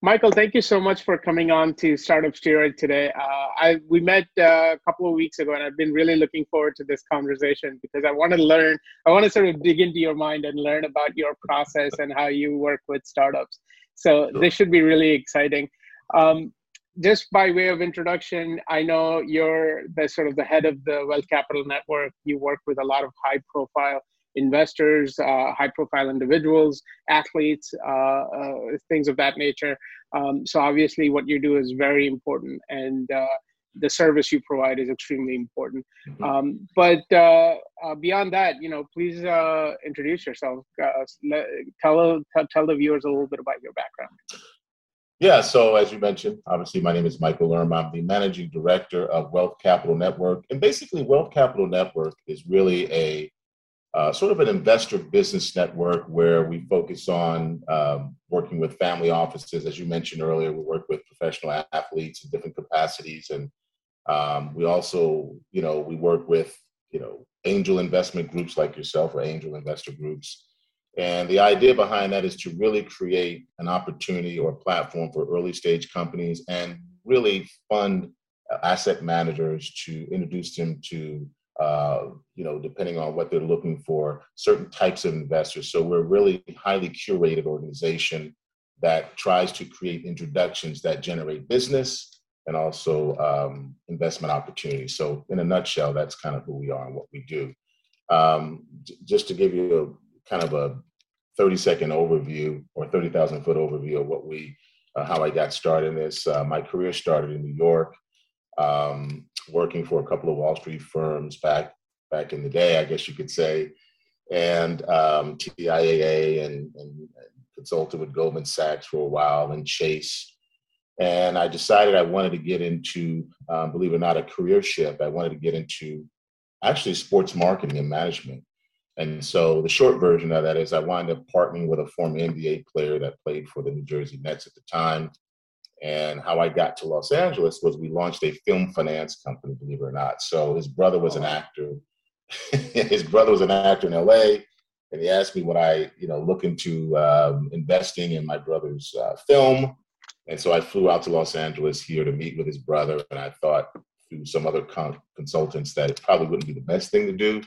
Michael, thank you so much for coming on to Startup Steroid today. Uh, I we met uh, a couple of weeks ago, and I've been really looking forward to this conversation because I want to learn. I want to sort of dig into your mind and learn about your process and how you work with startups. So this should be really exciting. Um, just by way of introduction, I know you're the sort of the head of the Wealth Capital Network. You work with a lot of high-profile investors, uh, high profile individuals, athletes, uh, uh, things of that nature. Um, so obviously, what you do is very important, and uh, the service you provide is extremely important. Mm-hmm. Um, but uh, uh, beyond that, you know, please introduce yourself. tell tell the viewers a little bit about your background. Yeah, so as you mentioned, obviously my name is Michael Lerm. I'm the managing director of Wealth Capital Network. And basically, Wealth Capital Network is really a uh, sort of an investor business network where we focus on um, working with family offices. As you mentioned earlier, we work with professional athletes in different capacities, and um, we also, you know, we work with you know angel investment groups like yourself or angel investor groups. And the idea behind that is to really create an opportunity or platform for early stage companies and really fund asset managers to introduce them to uh, you know, depending on what they're looking for, certain types of investors. So we're really highly curated organization that tries to create introductions that generate business and also um, investment opportunities. So in a nutshell, that's kind of who we are and what we do. Um, j- just to give you a kind of a 30 second overview or 30,000 foot overview of what we, uh, how I got started in this. Uh, my career started in New York um, working for a couple of Wall Street firms back back in the day, I guess you could say, and um, TIAA and, and, consulted with Goldman Sachs for a while and Chase. And I decided I wanted to get into, um, believe it or not, a career shift. I wanted to get into actually sports marketing and management. And so the short version of that is I wound up partnering with a former NBA player that played for the New Jersey Nets at the time. And how I got to Los Angeles was we launched a film finance company, believe it or not. So his brother was an actor. his brother was an actor in LA. And he asked me would I, you know, look into um, investing in my brother's uh, film. And so I flew out to Los Angeles here to meet with his brother. And I thought through some other con- consultants that it probably wouldn't be the best thing to do,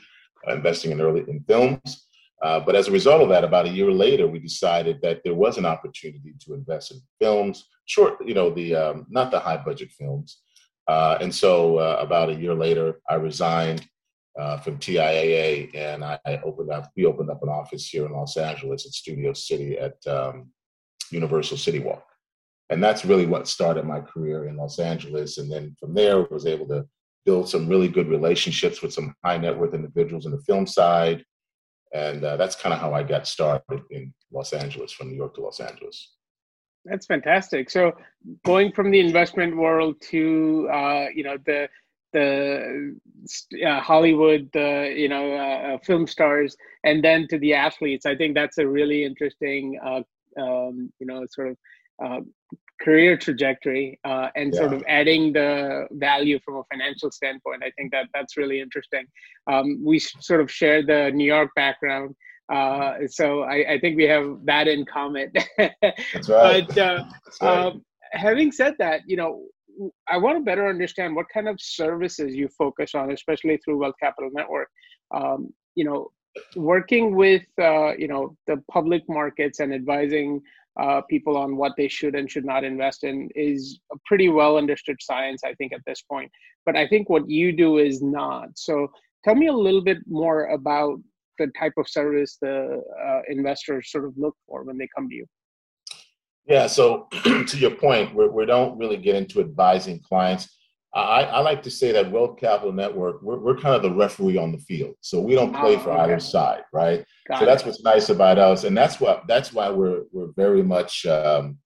uh, investing in early in films. Uh, but as a result of that, about a year later, we decided that there was an opportunity to invest in films, short, you know, the um, not the high budget films. Uh, and so, uh, about a year later, I resigned uh, from TIAA, and I, opened up. We opened up an office here in Los Angeles at Studio City at um, Universal City Walk, and that's really what started my career in Los Angeles. And then from there, I was able to build some really good relationships with some high net worth individuals in the film side and uh, that's kind of how I got started in Los Angeles, from New York to Los Angeles. That's fantastic. So, going from the investment world to uh, you know the the uh, Hollywood, the you know uh, uh, film stars, and then to the athletes, I think that's a really interesting uh, um, you know sort of uh, career trajectory uh, and yeah. sort of adding the value from a financial standpoint. I think that that's really interesting. Um, we sort of share the New York background. Uh, so I, I, think we have that in common. that's right. but uh, that's right. Um, having said that, you know, I want to better understand what kind of services you focus on, especially through Wealth Capital Network. Um, you know, working with uh, you know the public markets and advising uh, people on what they should and should not invest in is a pretty well understood science, I think, at this point. But I think what you do is not. So tell me a little bit more about the type of service the uh, investors sort of look for when they come to you. Yeah, so to your point, we, we don't really get into advising clients. I, I, like to say that Wealth Capital Network, we're, we're kind of the referee on the field. So we don't play oh, for okay. either side, right? Got so it. that's what's nice about us. And that's what that's why we're we're very much um,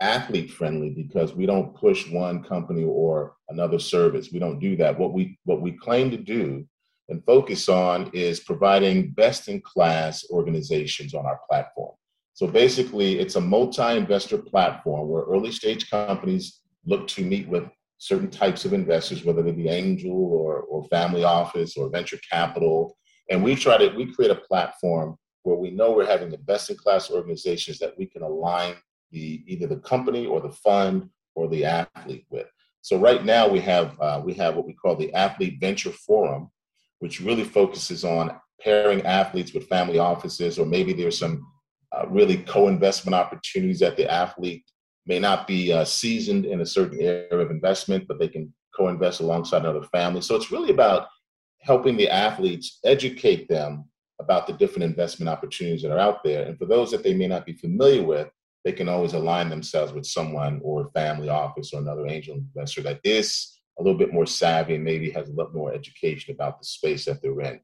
athlete friendly because we don't push one company or another service. We don't do that. What we what we claim to do and focus on is providing best in class organizations on our platform. So basically, it's a multi investor platform where early stage companies look to meet with certain types of investors, whether they be angel or, or family office or venture capital. And we try to, we create a platform where we know we're having the best in class organizations that we can align the either the company or the fund or the athlete with. So right now we have uh, we have what we call the Athlete Venture Forum, which really focuses on pairing athletes with family offices, or maybe there's some uh, really co-investment opportunities that the athlete may not be uh, seasoned in a certain area of investment, but they can co-invest alongside another family. So it's really about helping the athletes educate them about the different investment opportunities that are out there. And for those that they may not be familiar with, they can always align themselves with someone or family office or another angel investor that is a little bit more savvy and maybe has a lot more education about the space that they're in.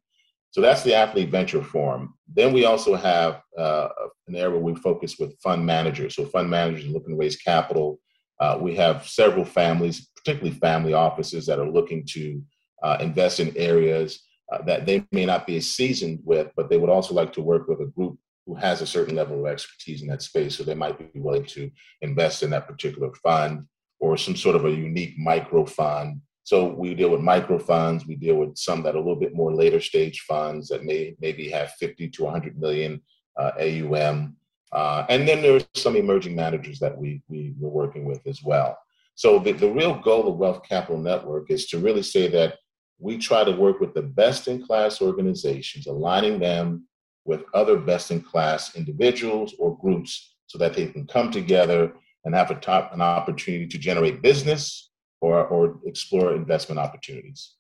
So that's the Athlete Venture Forum. Then we also have uh, an area where we focus with fund managers. So fund managers are looking to raise capital. Uh, we have several families, particularly family offices, that are looking to uh, invest in areas uh, that they may not be seasoned with, but they would also like to work with a group who has a certain level of expertise in that space. So they might be willing to invest in that particular fund or some sort of a unique micro fund so we deal with micro funds. We deal with some that are a little bit more later stage funds that may maybe have 50 to 100 million uh, AUM. Uh, and then there are some emerging managers that we, we we're working with as well. So the, the real goal of Wealth Capital Network is to really say that we try to work with the best in class organizations, aligning them with other best in class individuals or groups so that they can come together and have a top, an opportunity to generate business or, or explore investment opportunities.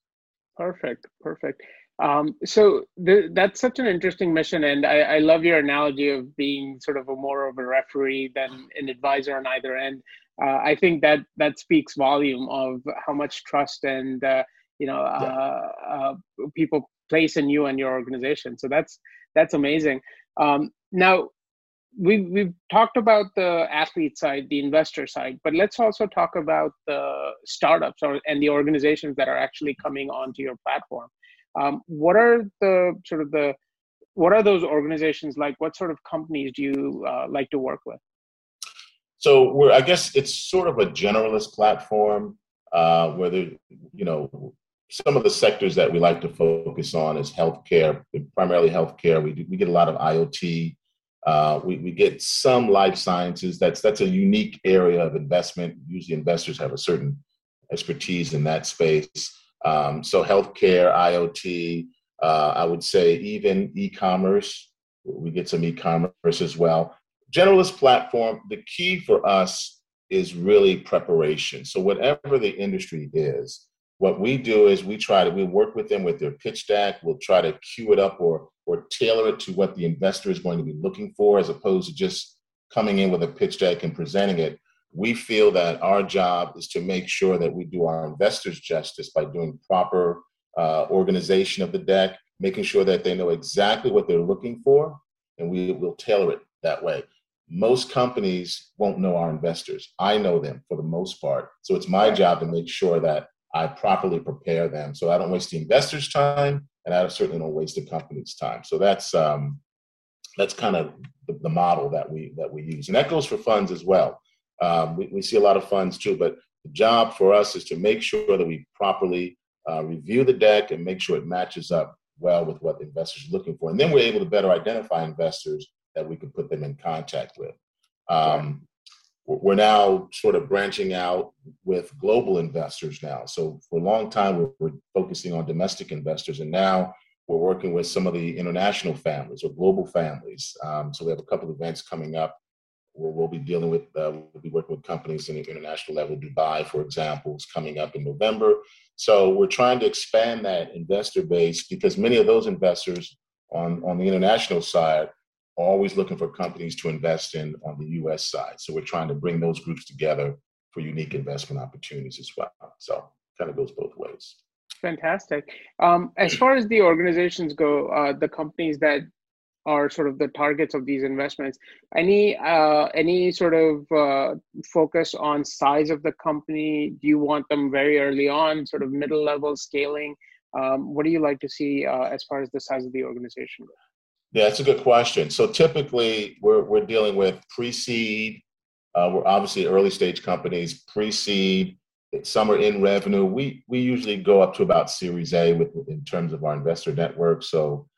Perfect, perfect. Um, so the, that's such an interesting mission, and I, I, love your analogy of being sort of a more of a referee than an advisor on either end. Uh, I think that that speaks volume of how much trust and uh, you know uh, uh people place in you and your organization. So that's that's amazing. Um, now, we've we've talked about the athlete side, the investor side, but let's also talk about the startups or and the organizations that are actually coming onto your platform. Um, what are the sort of the what are those organizations like? What sort of companies do you uh, like to work with? So we're I guess it's sort of a generalist platform uh, where there, you know some of the sectors that we like to focus on is healthcare, primarily healthcare. We do, we get a lot of IoT uh, we, we get some life sciences. That's that's a unique area of investment. Usually, investors have a certain expertise in that space. Um, so, healthcare, IoT. Uh, I would say even e-commerce. We get some e-commerce as well. Generalist platform. The key for us is really preparation. So, whatever the industry is, what we do is we try to we work with them with their pitch deck. We'll try to cue it up or or tailor it to what the investor is going to be looking for, as opposed to just coming in with a pitch deck and presenting it. We feel that our job is to make sure that we do our investors justice by doing proper uh, organization of the deck, making sure that they know exactly what they're looking for, and we will tailor it that way. Most companies won't know our investors. I know them for the most part. So it's my job to make sure that I properly prepare them so I don't waste the investor's time and I certainly don't waste the company's time. So that's um, that's kind of the, the, model that we that we use, and that goes for funds as well. Um, we, we see a lot of funds too, but the job for us is to make sure that we properly uh, review the deck and make sure it matches up well with what the investors are looking for, and then we're able to better identify investors that we can put them in contact with. Um, we're now sort of branching out with global investors now. So for a long time, we we're focusing on domestic investors, and now we're working with some of the international families or global families. Um, so we have a couple of events coming up where we'll be dealing with, uh, we'll be working with companies in the international level. Dubai, for example, is coming up in November. So we're trying to expand that investor base because many of those investors on, on the international side always looking for companies to invest in on the US side. So we're trying to bring those groups together for unique investment opportunities as well. So kind of goes both ways. Fantastic. Um, as far as the organizations go, uh, the companies that are sort of the targets of these investments, any uh, any sort of uh, focus on size of the company? Do you want them very early on, sort of middle level scaling? Um, what do you like to see uh, as far as the size of the organization goes? Yeah, that's a good question. So typically, we're we're dealing with pre-seed. Uh, we're obviously early stage companies, pre-seed. Some are in revenue. We we usually go up to about Series A with in terms of our investor network. So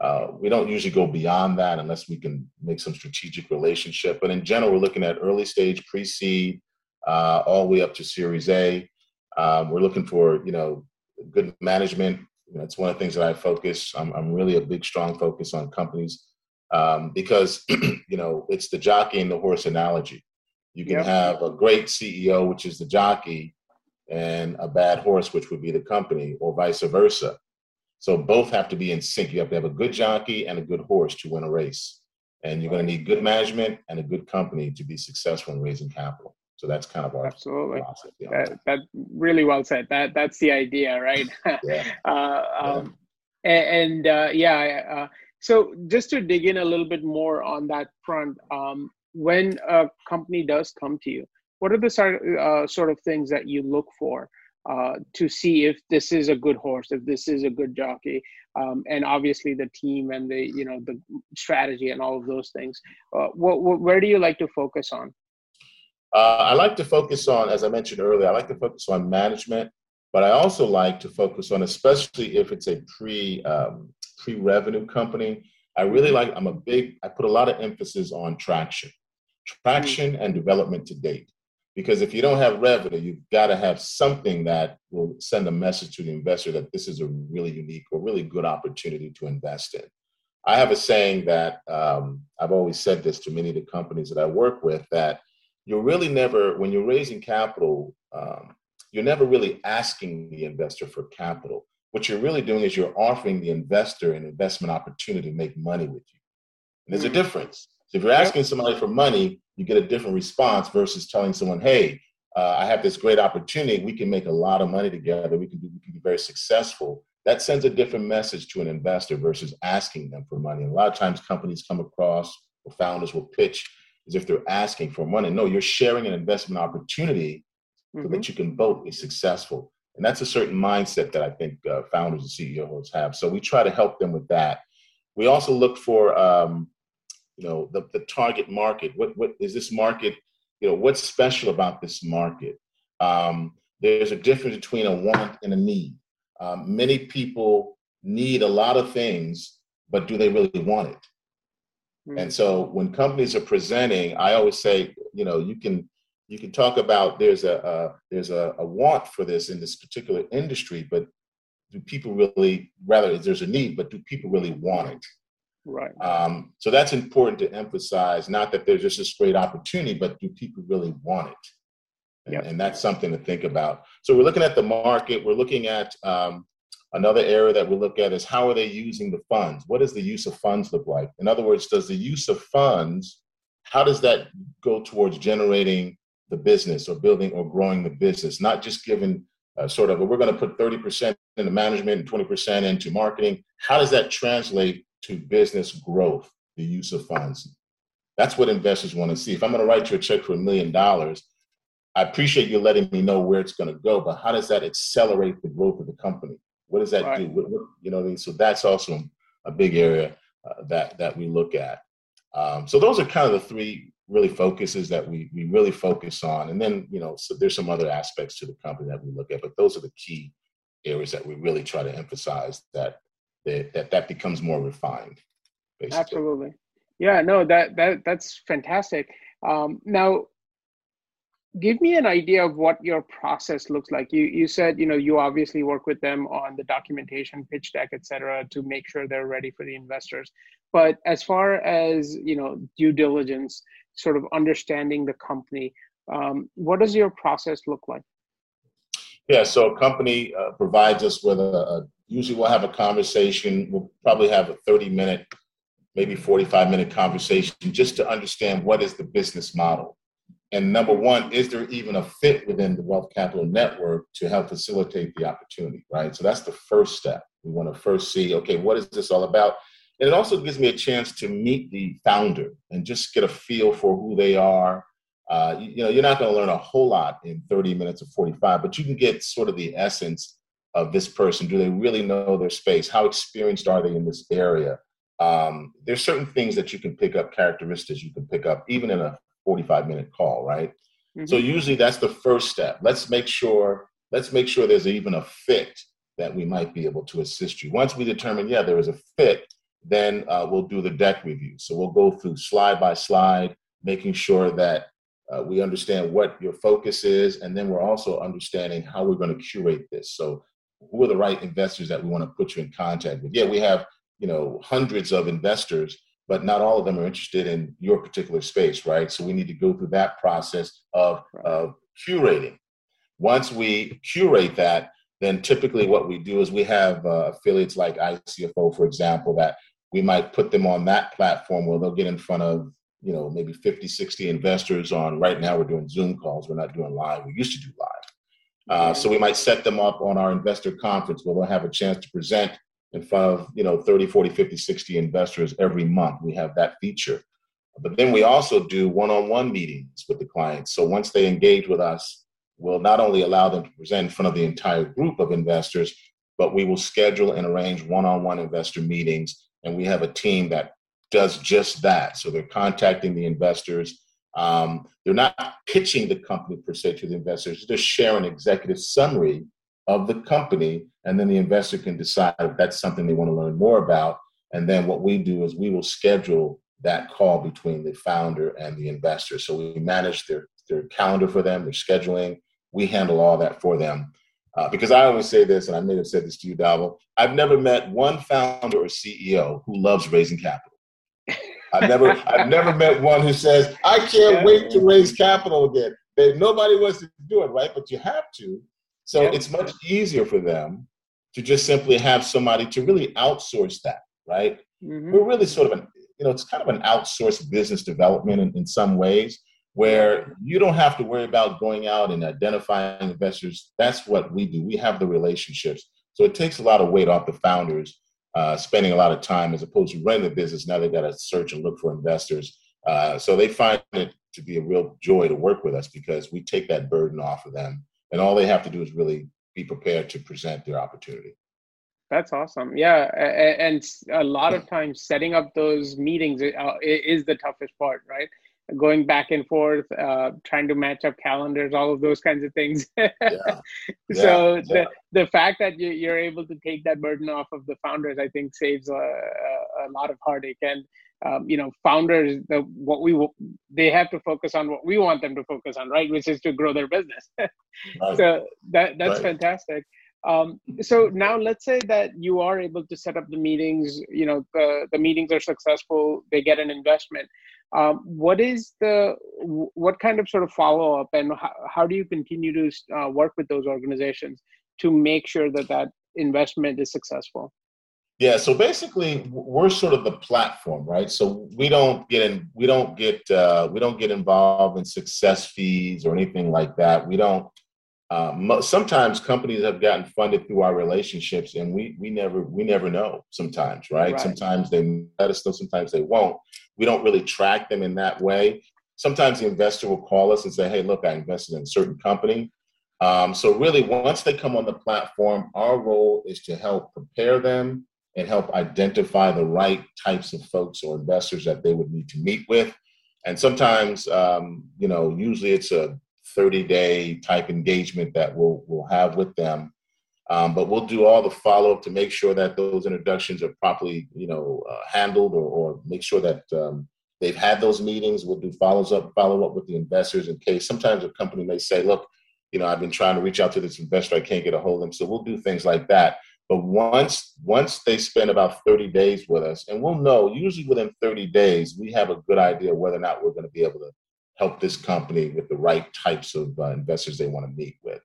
Uh, we don't usually go beyond that unless we can make some strategic relationship. But in general, we're looking at early stage, pre-seed, uh, all the way up to Series A. Um, we're looking for you know good management. It's one of the things that I focus. I'm, I'm really a big, strong focus on companies um, because you know it's the jockey and the horse analogy. You can yep. have a great CEO, which is the jockey, and a bad horse, which would be the company, or vice versa. So both have to be in sync. You have to have a good jockey and a good horse to win a race. And you're going to need good management and a good company to be successful in raising capital. So that's kind of our absolutely that, that really well said. That that's the idea, right? yeah. uh, um, yeah. And, uh, yeah, uh, so just to dig in a little bit more on that front, um, when a company does come to you, what are the sort uh, sort of things that you look for uh, to see if this is a good horse, if this is a good jockey, um, and obviously the team and the you know the strategy and all of those things. Uh, what, what, where do you like to focus on? Uh, I like to focus on, as I mentioned earlier, I like to focus on management, but I also like to focus on, especially if it's a pre um, pre revenue company. I really like. I'm a big. I put a lot of emphasis on traction, traction and development to date. Because if you don't have revenue, you've got to have something that will send a message to the investor that this is a really unique or really good opportunity to invest in. I have a saying that um, I've always said this to many of the companies that I work with that you're really never, when you're raising capital, um, you're never really asking the investor for capital. What you're really doing is you're offering the investor an investment opportunity to make money with you. And there's a hmm. difference. So if you're asking somebody for money, you get a different response versus telling someone, hey, uh, I have this great opportunity. We can make a lot of money together. We can, be, we can be very successful. That sends a different message to an investor versus asking them for money. And a lot of times companies come across or founders will pitch as if they're asking for money. No, you're sharing an investment opportunity mm-hmm. so that mm-hmm. you can both be successful. And that's a certain mindset that I think uh, founders and CEOs have. So we try to help them with that. We also look for, um, you know, the, the target market. What what is this market? You know, what's special about this market? Um, there's a difference between a want and a need. Um, many people need a lot of things, but do they really want it? Mm-hmm. And so when companies are presenting, I always say, you know, you can you can talk about there's a, a there's a, a, want for this in this particular industry, but do people really rather there's a need, but do people really want it? Right. Um, so that's important to emphasize. Not that there's just this great opportunity, but do people really want it? And, yep. and that's something to think about. So we're looking at the market. We're looking at um, Another area that we look at is how are they using the funds? What does the use of funds look like? In other words, does the use of funds, how does that go towards generating the business or building or growing the business? Not just giving uh, sort of, we're going to put 30% into management and 20% into marketing. How does that translate to business growth, the use of funds? That's what investors want to see. If I'm going to write you a check for a million dollars, I appreciate you letting me know where it's going to go, but how does that accelerate the growth of the company? What does that right. do? What, what, you know what I mean? So that's also a big area uh, that that we look at. Um, so those are kind of the three really focuses that we we really focus on, and then you know, so there's some other aspects to the company that we look at, but those are the key areas that we really try to emphasize that that that, that becomes more refined. Basically. Absolutely. Yeah. No. That that that's fantastic. Um, now, give me an idea of what your process looks like. You you said you know you obviously work with them on the documentation pitch deck et cetera to make sure they're ready for the investors. But as far as you know due diligence sort of understanding the company um, what does your process look like? Yeah so a company uh, provides us with a, a usually we'll have a conversation we'll probably have a 30 minute maybe 45 minute conversation just to understand what is the business model and number one, is there even a fit within the wealth capital network to help facilitate the opportunity, right? So that's the first step. We want to first see, okay, what is this all about? And it also gives me a chance to meet the founder and just get a feel for who they are. Uh, you, you know, you're not going to learn a whole lot in 30 minutes or 45, but you can get sort of the essence of this person. Do they really know their space? How experienced are they in this area? Um, there's certain things that you can pick up, characteristics you can pick up, even in a 45 minute call, right? Mm-hmm. So usually that's the first step. Let's make sure let's make sure there's even a fit that we might be able to assist you. Once we determine, yeah, there is a fit, then uh, we'll do the deck review. So we'll go through slide by slide, making sure that uh, we understand what your focus is, and then we're also understanding how we're going to curate this. So who are the right investors that we want to put you in contact with? Yeah, we have you know hundreds of investors, but not all of them are interested in your particular space, right? So we need to go through that process of, of curating. Once we curate that, then typically what we do is we have uh, affiliates like ICFO, for example, that we might put them on that platform where they'll get in front of you know maybe 50 60 investors on right now we're doing zoom calls we're not doing live we used to do live uh, so we might set them up on our investor conference where they'll have a chance to present in front of you know 30 40 50 60 investors every month. We have that feature. But then we also do one-on-one meetings with the clients. So once they engage with us we'll not only allow them to present in front of the entire group of investors but we will schedule and arrange one-on-one investor meetings. And we have a team that does just that. So they're contacting the investors. Um, they're not pitching the company per se to the investors, they're sharing an executive summary of the company, and then the investor can decide if that's something they want to learn more about. And then what we do is we will schedule that call between the founder and the investor. So we manage their, their calendar for them, their scheduling. We handle all that for them. Uh, because I always say this, and I may have said this to you, Dhaval, I've never met one founder or CEO who loves raising capital. I've never, I've never met one who says, "I can't wait to raise capital again." They, nobody wants to do it, right? But you have to. So yeah. it's much easier for them to just simply have somebody to really outsource that, right? Mm-hmm. We're really sort of an, you know, it's kind of an outsourced business development in, in some ways, where you don't have to worry about going out and identifying investors. That's what we do. We have the relationships. So it takes a lot of weight off the founders uh, spending a lot of time as opposed to running the business. Now they've got to search and look for investors. Uh, so they find it to be a real joy to work with us because we take that burden off of them. And all they have to do is really be prepared to present their opportunity. That's awesome. Yeah. And a lot of times setting up those meetings uh, is the toughest part, right? Going back and forth, uh, trying to match up calendars, all of those kinds of things. yeah. so yeah. the the fact that you, are able to take that burden off of the founders, I think, saves a, a, a lot of heartache. And um, you know, founders, the, what we they have to focus on what we want them to focus on, right? Which is to grow their business. right. So that that's right. fantastic. Um, so now let's say that you are able to set up the meetings, you know, the, the meetings are successful, they get an investment. Um, what is the, what kind of sort of follow up and how, how do you continue to uh, work with those organizations to make sure that that investment is successful? Yeah, so basically, we're sort of the platform, right? So we don't get in, we don't get, uh, we don't get involved in success fees or anything like that. We don't uh, sometimes companies have gotten funded through our relationships and we we never we never know sometimes right, right. sometimes they let us know sometimes they won't we don't really track them in that way. Sometimes the investor will call us and say hey look i invested in a certain company. Um, so really once they come on the platform our role is to help prepare them and help identify the right types of folks or investors that they would need to meet with. And sometimes um, you know usually it's a 30 day type engagement that we'll, we'll have with them. Um, but we'll do all the follow up to make sure that those introductions are properly, you know, uh, handled, or, or, make sure that um, they've had those meetings. We'll do follows up, follow up with the investors in case sometimes a company may say, "Look, you know, I've been trying to reach out to this investor, I can't get a hold of them." So we'll do things like that. But once once they spend about 30 days with us, and we'll know usually within 30 days, we have a good idea whether or not we're going to be able to help this company with the right types of uh, investors they want to meet with.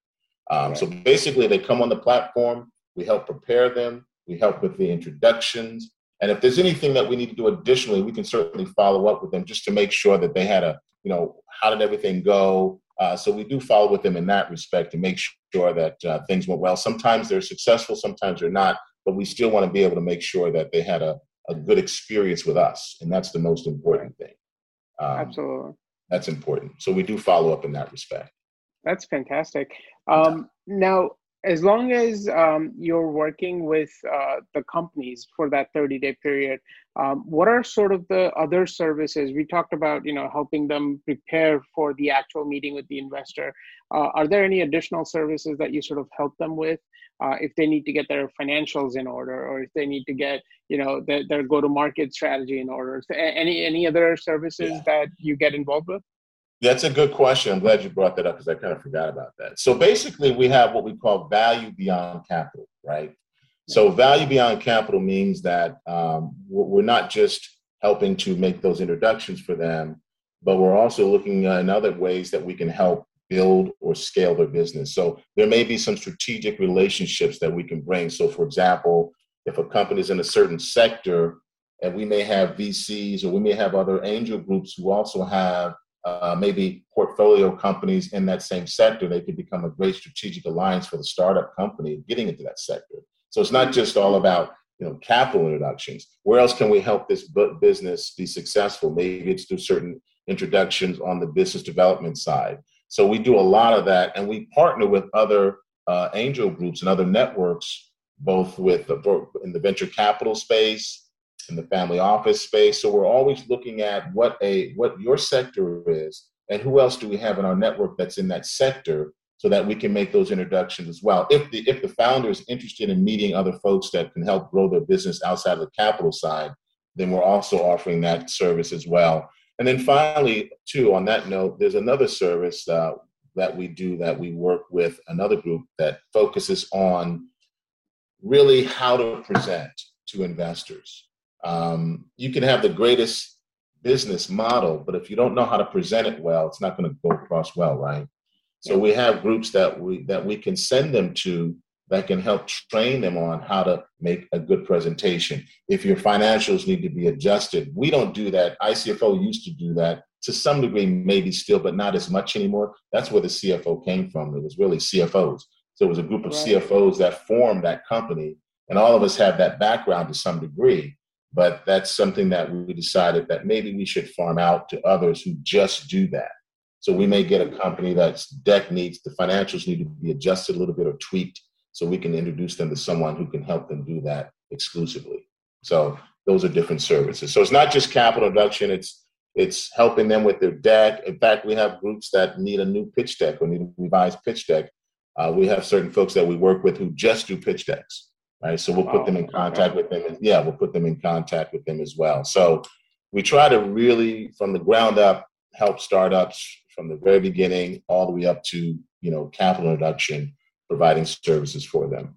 Um, right. So basically, they come on the platform, we help prepare them, we help with the introductions. And if there's anything that we need to do additionally, we can certainly follow up with them just to make sure that they had a, you know, how did everything go? Uh, so we do follow with them in that respect to make sure that uh, things went well. Sometimes they're successful, sometimes they're not, but we still want to be able to make sure that they had a, a good experience with us. And that's the most important thing. Um, Absolutely that's important. So we do follow up in that respect. That's fantastic. Um, now, as long as um, you're working with uh, the companies for that 30 day period um, what are sort of the other services we talked about you know helping them prepare for the actual meeting with the investor uh, are there any additional services that you sort of help them with uh, if they need to get their financials in order or if they need to get you know their, their go to market strategy in order any any other services yeah. that you get involved with that's a good question. I'm glad you brought that up because I kind of forgot about that. So basically, we have what we call value beyond capital, right? So value beyond capital means that um, we're not just helping to make those introductions for them, but we're also looking in other ways that we can help build or scale their business. So there may be some strategic relationships that we can bring. So, for example, if a company is in a certain sector, and we may have VCs or we may have other angel groups who also have uh, maybe portfolio companies in that same sector, they could become a great strategic alliance for the startup company getting into that sector. So it's not just all about you know capital introductions. Where else can we help this business be successful? Maybe it's through certain introductions on the business development side. So we do a lot of that, and we partner with other uh, angel groups and other networks, both with the, in the venture capital space in the family office space. So we're always looking at what a what your sector is and who else do we have in our network that's in that sector so that we can make those introductions as well. If the if the founder is interested in meeting other folks that can help grow their business outside of the capital side, then we're also offering that service as well. And then finally, too, on that note, there's another service uh, that we do that we work with another group that focuses on really how to present to investors. Um, you can have the greatest business model, but if you don't know how to present it well, it's not going to go across well, right? So we have groups that we that we can send them to that can help train them on how to make a good presentation. If your financials need to be adjusted, we don't do that. ICFO used to do that to some degree, maybe still, but not as much anymore. That's where the CFO came from. It was really CFOs. So it was a group of right. CFOs that formed that company, and all of us have that background to some degree but that's something that we decided that maybe we should farm out to others who just do that. So we may get a company that's deck needs the financials need to be adjusted a little bit or tweaked, so we can introduce them to someone who can help them do that exclusively. So those are different services. So it's not just capital reduction; it's it's helping them with their deck. In fact, we have groups that need a new pitch deck or need a revised pitch deck. Uh, we have certain folks that we work with who just do pitch decks right? So we'll put them in contact with them. And, Yeah, we'll put them in contact with them as well. So we try to really, from the ground up, help startups from the very beginning all the way up to you know capital introduction, providing services for them.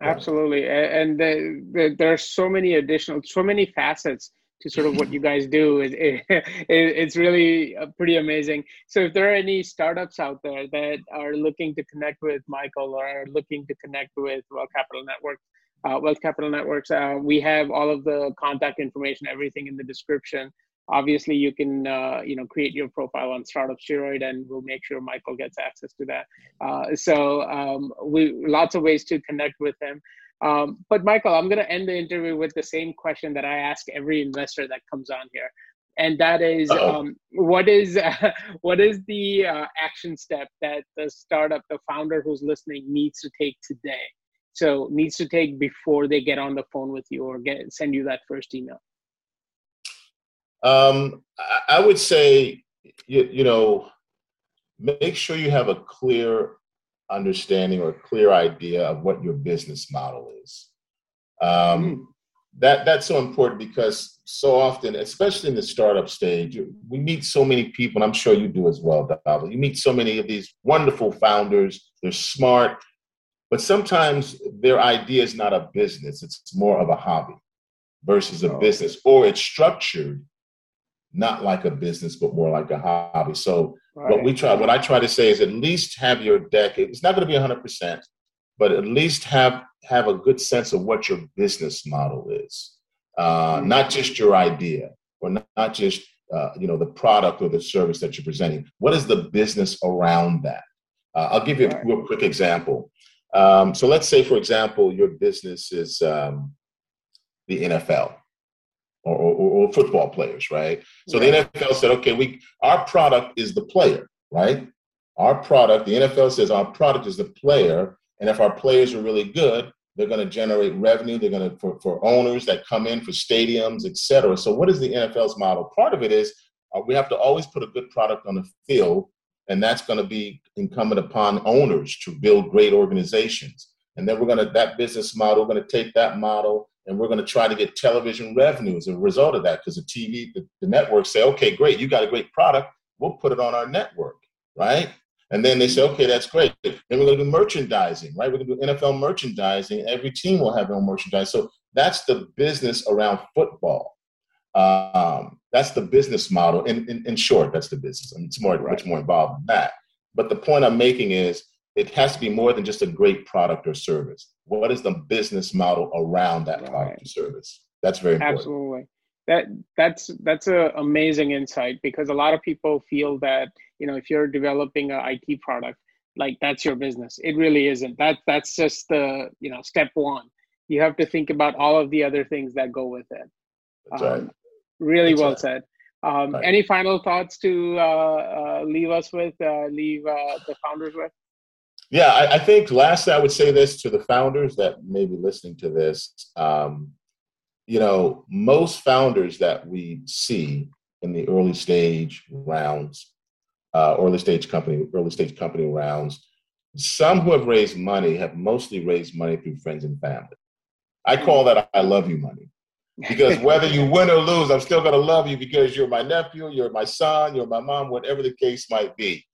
Absolutely, and the, the, there are so many additional, so many facets to sort of what you guys do. It, it, it's really uh, pretty amazing. So, if there are any startups out there that are looking to connect with Michael or are looking to connect with Wealth Capital Network, uh, Wealth Capital Networks. Uh, we have all of the contact information, everything in the description. Obviously, you can uh, you know create your profile on Startup Steroid, and we'll make sure Michael gets access to that. Uh, so um, we lots of ways to connect with him. Um, but Michael, I'm going to end the interview with the same question that I ask every investor that comes on here, and that is, um, what is what is the uh, action step that the startup, the founder who's listening, needs to take today? So needs to take before they get on the phone with you or get send you that first email. Um, i would say you, you know make sure you have a clear understanding or clear idea of what your business model is um, mm. that that's so important because so often especially in the startup stage we meet so many people and i'm sure you do as well Dhaval. you meet so many of these wonderful founders they're smart but sometimes their idea is not a business, it's more of a hobby versus a oh. business, or it's structured not like a business, but more like a hobby. So right. what we try, what I try to say is at least have your deck. It's not going to be 100%, but at least have have a good sense of what your business model is, uh, mm-hmm. not just your idea or not, not just uh, you know the product or the service that you're presenting. What is the business around that? Uh, I'll give you a real quick example. Um, so let's say, for example, your business is um, the NFL or, or, or, football players, right? So the NFL said, okay, we our product is the player, right? Our product, the NFL says our product is the player, And if our players are really good, they're going to generate revenue. They're going to for, for owners that come in for stadiums, et cetera. So, what is the NFL's model? Part of it is uh, we have to always put a good product on the field, and that's going to be incumbent upon owners to build great organizations. And then we're going to that business model. We're going to take that model and we're going to try to get television revenue as a result of that because the TV, the, the networks say, okay, great, you got a great product, we'll put it on our network, right? And then they say, okay, that's great. Then we're going to do merchandising, right? We're going to do NFL merchandising. Every team will have their own merchandise. So that's the business around football. Um, that's the business model. In, in, in, short, that's the business. And it's more, right. much more involved than that. But the point I'm making is it has to be more than just a great product or service. What is the business model around that right. product or service? That's very important. Absolutely. That that's that's an amazing insight because a lot of people feel that you know if you're developing an IT product, like that's your business. It really isn't. That that's just the you know step one. You have to think about all of the other things that go with it. That's um, right. Really that's well right. said. Um, right. Any final thoughts to uh, uh, leave us with? Uh, leave uh, the founders with? Yeah, I, I, think last I would say this to the founders that may be listening to this. Um, you know, most founders that we see in the early stage rounds, uh, early stage company, early stage company rounds, some who have raised money have mostly raised money through friends and family. I call that I love you money. Because whether you win or lose, I'm still going to love you because you're my nephew, you're my son, you're my mom, whatever the case might be.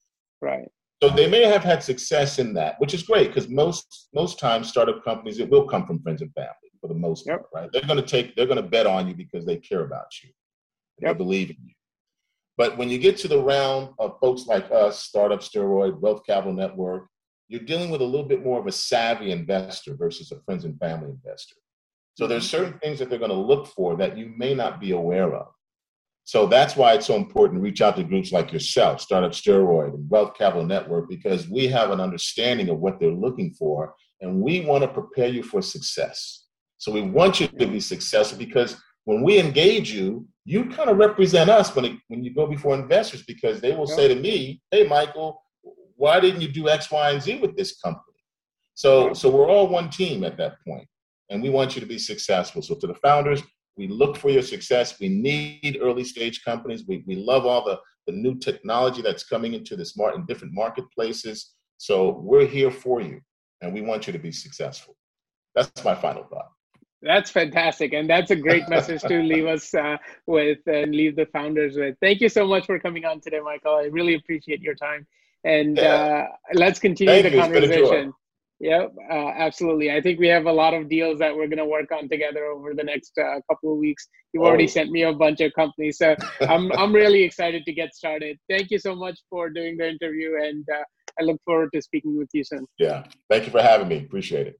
Right. So they may have had success in that, which is great because most most times startup companies it will come from friends and family for the most yep. part, right? They're going to take they're going to bet on you because they care about you, yep. they believe in you. But when you get to the round of folks like us, Startup Steroid, Wealth Capital Network, you're dealing with a little bit more of a savvy investor versus a friends and family investor. So there's mm-hmm. certain things that they're going to look for that you may not be aware of. So that's why it's so important to reach out to groups like yourself, Startup Steroid and Wealth Capital Network, because we have an understanding of what they're looking for and we want to prepare you for success. So we want you to be successful because when we engage you, you kind of represent us when, it, when you go before investors because they will say to me, hey, Michael, why didn't you do X, Y, and Z with this company? So, so we're all one team at that point, and we want you to be successful. So to the founders, we look for your success. We need early stage companies. We, we love all the, the new technology that's coming into the smart in different marketplaces. So we're here for you and we want you to be successful. That's my final thought. That's fantastic. And that's a great message to leave us uh, with and leave the founders with. Thank you so much for coming on today, Michael. I really appreciate your time. And yeah. uh, let's continue Thank the you. conversation. Yep, uh, absolutely. I think we have a lot of deals that we're going to work on together over the next uh, couple of weeks. You've oh. already sent me a bunch of companies, so I'm I'm really excited to get started. Thank you so much for doing the interview, and uh, I look forward to speaking with you soon. Yeah, thank you for having me. Appreciate it.